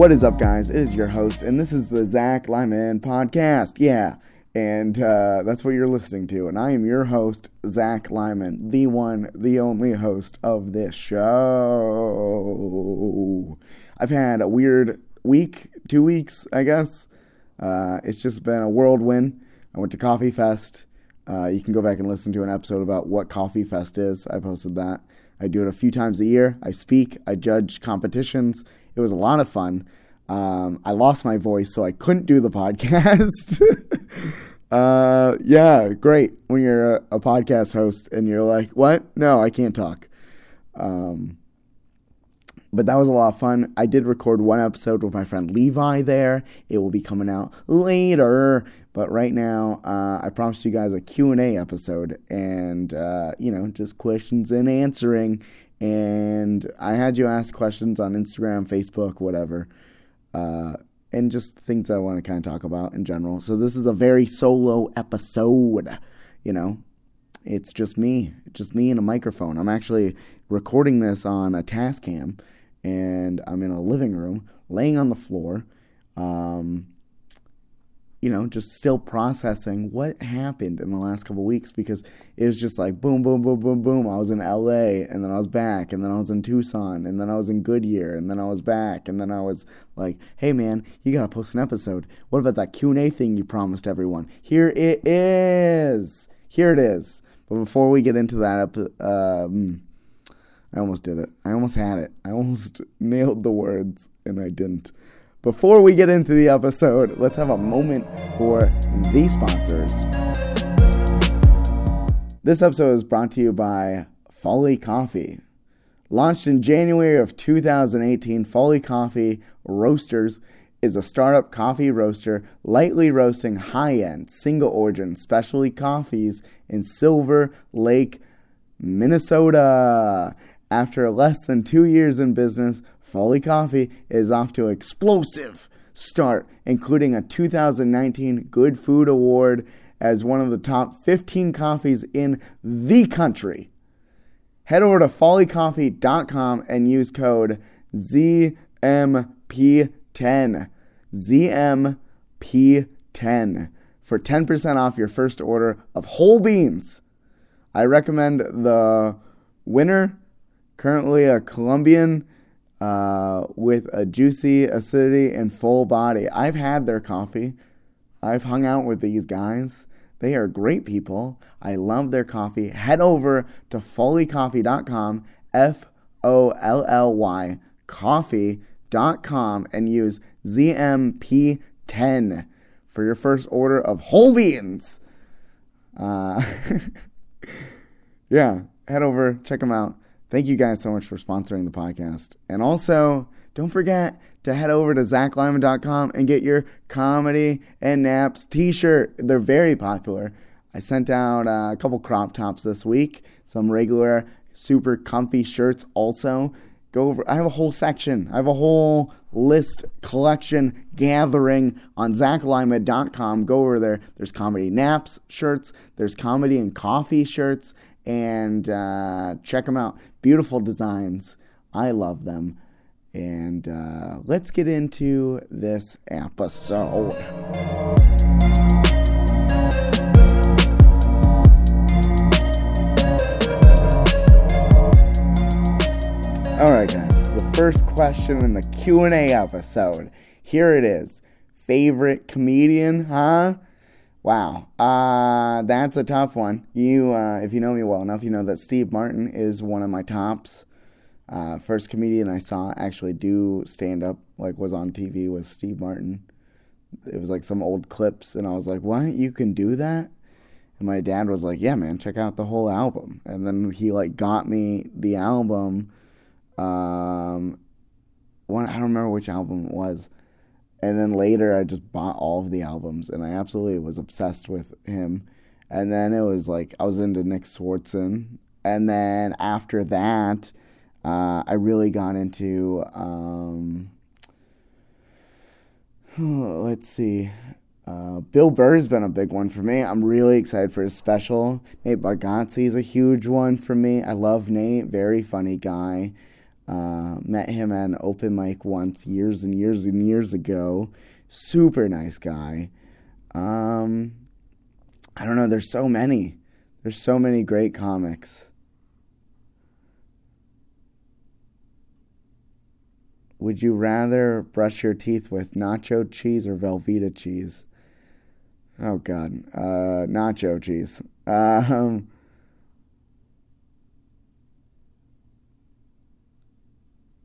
What is up, guys? It is your host, and this is the Zach Lyman podcast. Yeah, and uh, that's what you're listening to. And I am your host, Zach Lyman, the one, the only host of this show. I've had a weird week, two weeks, I guess. Uh, it's just been a whirlwind. I went to Coffee Fest. Uh, you can go back and listen to an episode about what Coffee Fest is. I posted that. I do it a few times a year. I speak, I judge competitions. It was a lot of fun. Um, I lost my voice, so I couldn't do the podcast. uh, yeah, great when you're a, a, podcast host and you're like, what? No, I can't talk. Um, but that was a lot of fun. I did record one episode with my friend Levi there. It will be coming out later, but right now uh, I promised you guys a Q&A episode and uh, you know, just questions and answering and I had you ask questions on Instagram, Facebook, whatever. Uh, and just things I want to kind of talk about in general. So this is a very solo episode, you know. It's just me, just me and a microphone. I'm actually recording this on a Tascam and I'm in a living room, laying on the floor, um, you know, just still processing what happened in the last couple weeks because it was just like boom, boom, boom, boom, boom. I was in LA and then I was back and then I was in Tucson and then I was in Goodyear and then I was back and then I was like, hey man, you gotta post an episode. What about that Q and A thing you promised everyone? Here it is. Here it is. But before we get into that, um, I almost did it. I almost had it. I almost nailed the words, and I didn't. Before we get into the episode, let's have a moment for the sponsors. This episode is brought to you by Folly Coffee. Launched in January of 2018, Folly Coffee Roasters is a startup coffee roaster lightly roasting high end, single origin specialty coffees in Silver Lake, Minnesota. After less than two years in business, Folly Coffee is off to an explosive start, including a 2019 Good Food Award as one of the top 15 coffees in the country. Head over to follycoffee.com and use code ZMP10. ZMP10 for 10% off your first order of whole beans. I recommend the winner currently a Colombian uh, with a juicy acidity and full body. I've had their coffee. I've hung out with these guys. They are great people. I love their coffee. Head over to follycoffee.com, F O L L Y, coffee.com, and use ZMP10 for your first order of whole beans. Uh, yeah, head over, check them out. Thank you guys so much for sponsoring the podcast. And also, don't forget to head over to zachlyman.com and get your comedy and naps t-shirt. They're very popular. I sent out a couple crop tops this week, some regular super comfy shirts also. Go over I have a whole section. I have a whole list collection gathering on zachlyman.com. Go over there. There's comedy naps shirts, there's comedy and coffee shirts, and uh, check them out. Beautiful designs. I love them. And uh, let's get into this episode. All right, guys. The first question in the Q&A episode. Here it is. Favorite comedian, huh? Wow, uh, that's a tough one. You, uh, if you know me well enough, you know that Steve Martin is one of my tops. Uh, first comedian I saw actually do stand up, like was on TV, was Steve Martin. It was like some old clips, and I was like, "What? You can do that?" And my dad was like, "Yeah, man, check out the whole album." And then he like got me the album. Um, one I don't remember which album it was and then later, I just bought all of the albums, and I absolutely was obsessed with him. And then it was like I was into Nick Swardson, and then after that, uh, I really got into. Um, let's see. Uh, Bill Burr's been a big one for me. I'm really excited for his special. Nate Bargatze is a huge one for me. I love Nate, very funny guy. Uh, met him at an open mic once, years and years and years ago. Super nice guy. Um, I don't know. There's so many. There's so many great comics. Would you rather brush your teeth with nacho cheese or Velveeta cheese? Oh God, uh, nacho cheese. Um,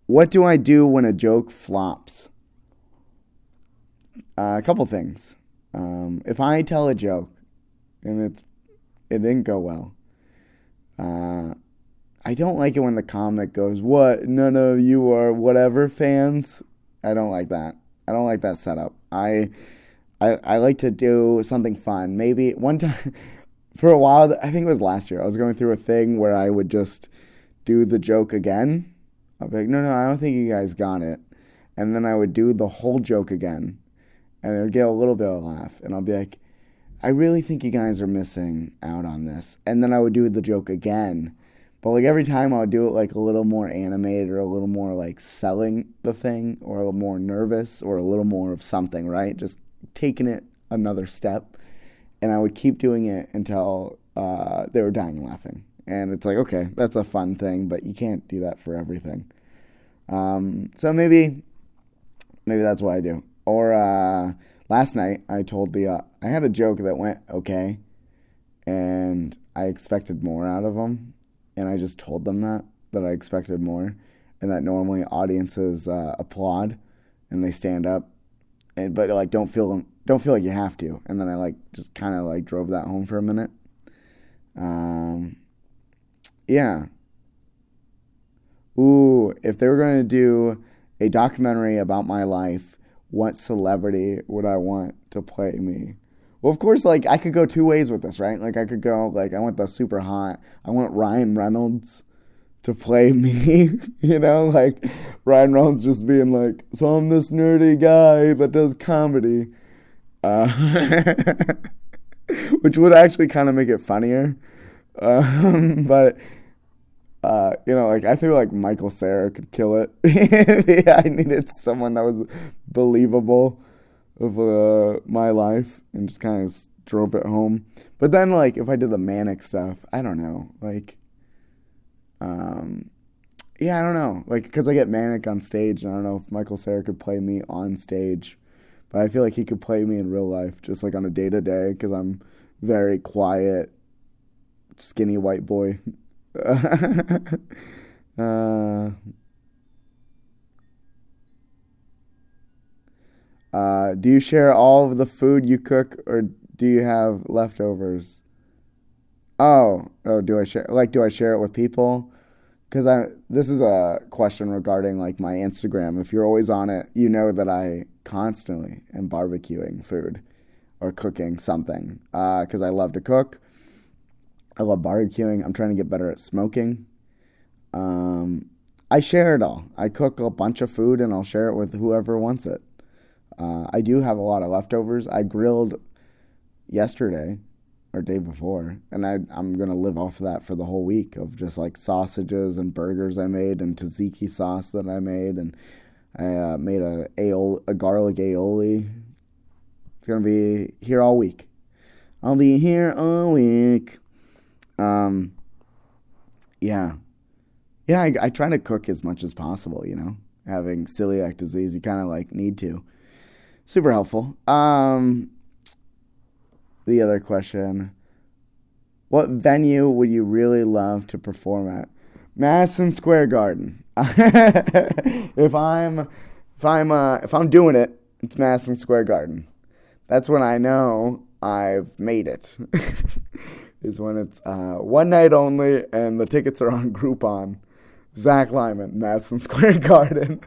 what do I do when a joke flops? Uh, a couple things. Um, if I tell a joke and it's it didn't go well, uh, I don't like it when the comic goes, "What? None of you are whatever fans." I don't like that. I don't like that setup. I I, I like to do something fun. Maybe one time, for a while, I think it was last year, I was going through a thing where I would just do the joke again. I'd be like, no, no, I don't think you guys got it. And then I would do the whole joke again. And it would get a little bit of a laugh. And I'll be like, I really think you guys are missing out on this. And then I would do the joke again. But like every time I would do it like a little more animated or a little more like selling the thing or a little more nervous or a little more of something, right? Just taking it another step, and I would keep doing it until uh, they were dying laughing. And it's like, okay, that's a fun thing, but you can't do that for everything. Um, so maybe, maybe that's what I do. Or uh, last night, I told the uh, I had a joke that went okay, and I expected more out of them, and I just told them that that I expected more, and that normally audiences uh, applaud, and they stand up and but like don't feel don't feel like you have to. And then I like just kind of like drove that home for a minute. Um, yeah. Ooh, if they were going to do a documentary about my life, what celebrity would I want to play me? Well, of course, like I could go two ways with this, right? Like I could go like I want the super hot. I want Ryan Reynolds to play me, you know, like Ryan Reynolds just being like, so I'm this nerdy guy that does comedy, uh, which would actually kind of make it funnier. Um, but uh, you know, like I feel like Michael Cera could kill it. yeah, I needed someone that was believable of uh, my life and just kind of drove it home. But then, like, if I did the manic stuff, I don't know, like um, yeah, I don't know. Like, because I get manic on stage, and I don't know if Michael Cera could play me on stage, but I feel like he could play me in real life, just like on a day to day, because I'm very quiet, skinny white boy. uh, uh, do you share all of the food you cook, or do you have leftovers? Oh, oh, do I share? Like, do I share it with people? Because I this is a question regarding like my Instagram. If you're always on it, you know that I constantly am barbecuing food or cooking something. Because uh, I love to cook. I love barbecuing. I'm trying to get better at smoking. Um, I share it all. I cook a bunch of food and I'll share it with whoever wants it. Uh, I do have a lot of leftovers. I grilled yesterday or day before, and I I'm gonna live off of that for the whole week of just like sausages and burgers I made and tzatziki sauce that I made, and I uh, made a aioli, a garlic aioli. It's gonna be here all week. I'll be here all week. Um, yeah, yeah. I, I try to cook as much as possible. You know, having celiac disease, you kind of like need to. Super helpful. Um, the other question What venue would you really love to perform at? Madison Square Garden. if I'm if I'm uh, if I'm doing it, it's Madison Square Garden. That's when I know I've made it. is when it's uh, one night only and the tickets are on Groupon. Zach Lyman, Madison Square Garden.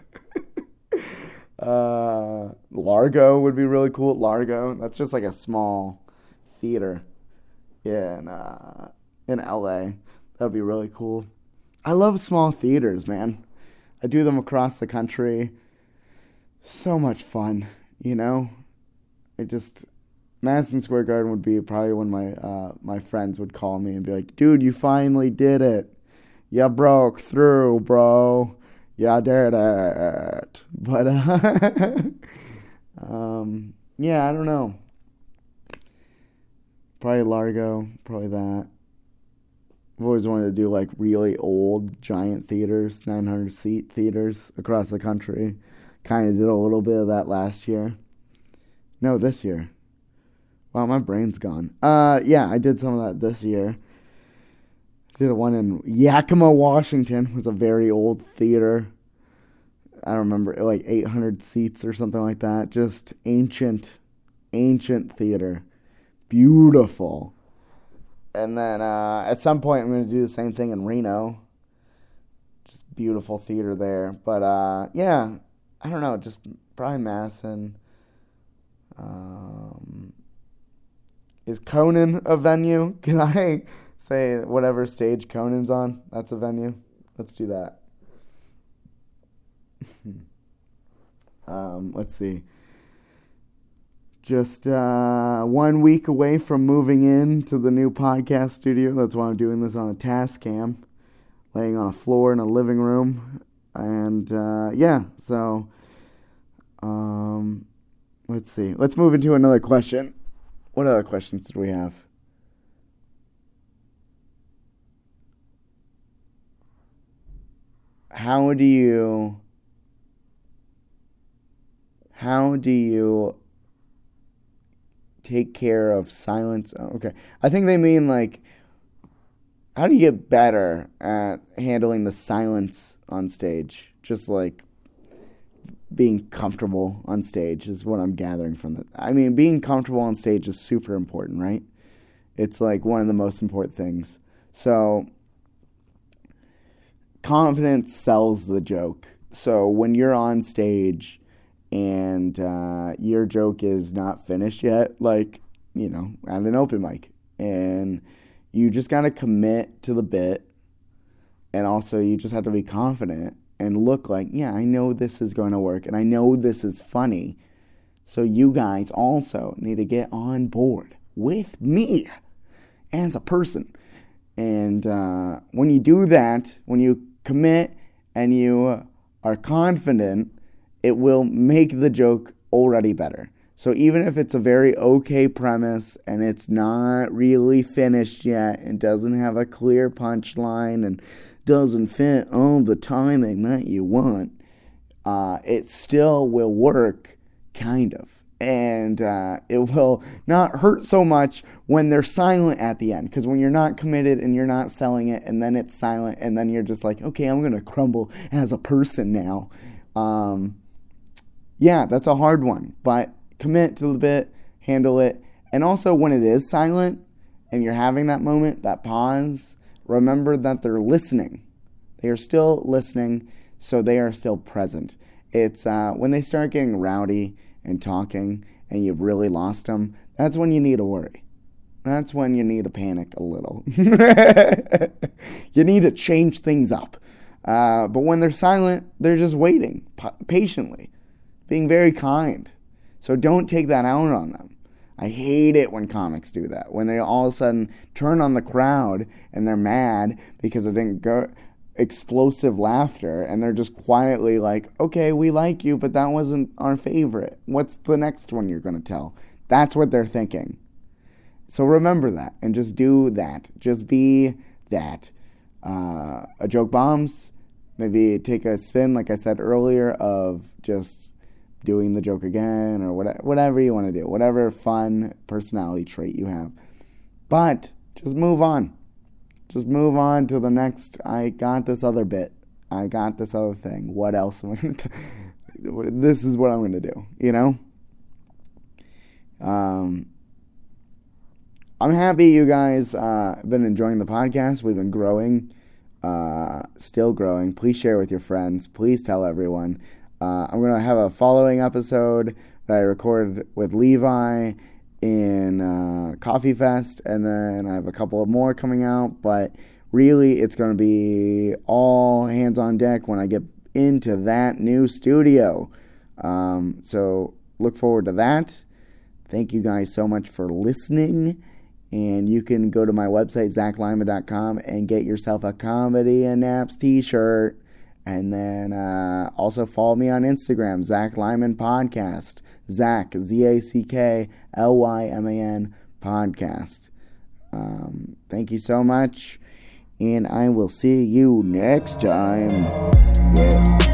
uh, Largo would be really cool. Largo, that's just like a small theater in uh, in LA. That'd be really cool. I love small theaters, man. I do them across the country. So much fun, you know. It just Madison Square Garden would be probably when my uh, my friends would call me and be like, "Dude, you finally did it. You broke through, bro. Yeah, did it. But uh, um, yeah, I don't know. Probably Largo. Probably that. I've always wanted to do like really old giant theaters, 900 seat theaters across the country. Kind of did a little bit of that last year. No, this year. Wow, my brain's gone. Uh, yeah, I did some of that this year. Did a one in Yakima, Washington. It was a very old theater. I don't remember, like 800 seats or something like that. Just ancient, ancient theater. Beautiful. And then uh, at some point, I'm going to do the same thing in Reno. Just beautiful theater there. But uh, yeah, I don't know. Just probably Madison. Um, is Conan a venue? Can I say whatever stage Conan's on? That's a venue. Let's do that. um, let's see. Just uh, one week away from moving in to the new podcast studio. That's why I'm doing this on a Tascam, laying on a floor in a living room. And uh, yeah, so um, let's see. Let's move into another question. What other questions did we have? How do you how do you take care of silence? Oh, okay. I think they mean like how do you get better at handling the silence on stage? Just like being comfortable on stage is what I'm gathering from that. I mean, being comfortable on stage is super important, right? It's like one of the most important things. So, confidence sells the joke. So, when you're on stage and uh, your joke is not finished yet, like, you know, at an open mic, and you just got to commit to the bit, and also you just have to be confident and look like, yeah, I know this is going to work and I know this is funny. So you guys also need to get on board with me as a person. And uh, when you do that, when you commit and you are confident, it will make the joke already better. So even if it's a very okay premise and it's not really finished yet and doesn't have a clear punchline and doesn't fit all the timing that you want, uh, it still will work, kind of. And uh, it will not hurt so much when they're silent at the end. Because when you're not committed and you're not selling it, and then it's silent, and then you're just like, okay, I'm going to crumble as a person now. Um, yeah, that's a hard one. But commit to the bit, handle it. And also, when it is silent and you're having that moment, that pause, remember that they're listening. They are still listening, so they are still present. It's uh, when they start getting rowdy and talking and you've really lost them, that's when you need to worry. That's when you need to panic a little. you need to change things up. Uh, but when they're silent, they're just waiting patiently, being very kind. So don't take that out on them. I hate it when comics do that. When they all of a sudden turn on the crowd and they're mad because it didn't go explosive laughter and they're just quietly like, "Okay, we like you, but that wasn't our favorite. What's the next one you're going to tell?" That's what they're thinking. So remember that and just do that. Just be that. Uh, a joke bombs. Maybe take a spin, like I said earlier, of just doing the joke again or whatever, whatever you want to do, whatever fun personality trait you have. But just move on. Just move on to the next. I got this other bit. I got this other thing. What else am I going to This is what I'm going to do, you know? Um, I'm happy you guys uh, been enjoying the podcast. We've been growing, uh, still growing. Please share with your friends. Please tell everyone. Uh, I'm going to have a following episode that I recorded with Levi in uh, Coffee Fest, and then I have a couple of more coming out. But really, it's going to be all hands on deck when I get into that new studio. Um, so look forward to that. Thank you guys so much for listening. And you can go to my website, zachlyman.com, and get yourself a Comedy and Naps t shirt And then uh, also follow me on Instagram, Zach Lyman Podcast. Zach, Z A C K L Y M A N Podcast. Um, thank you so much. And I will see you next time. Yeah.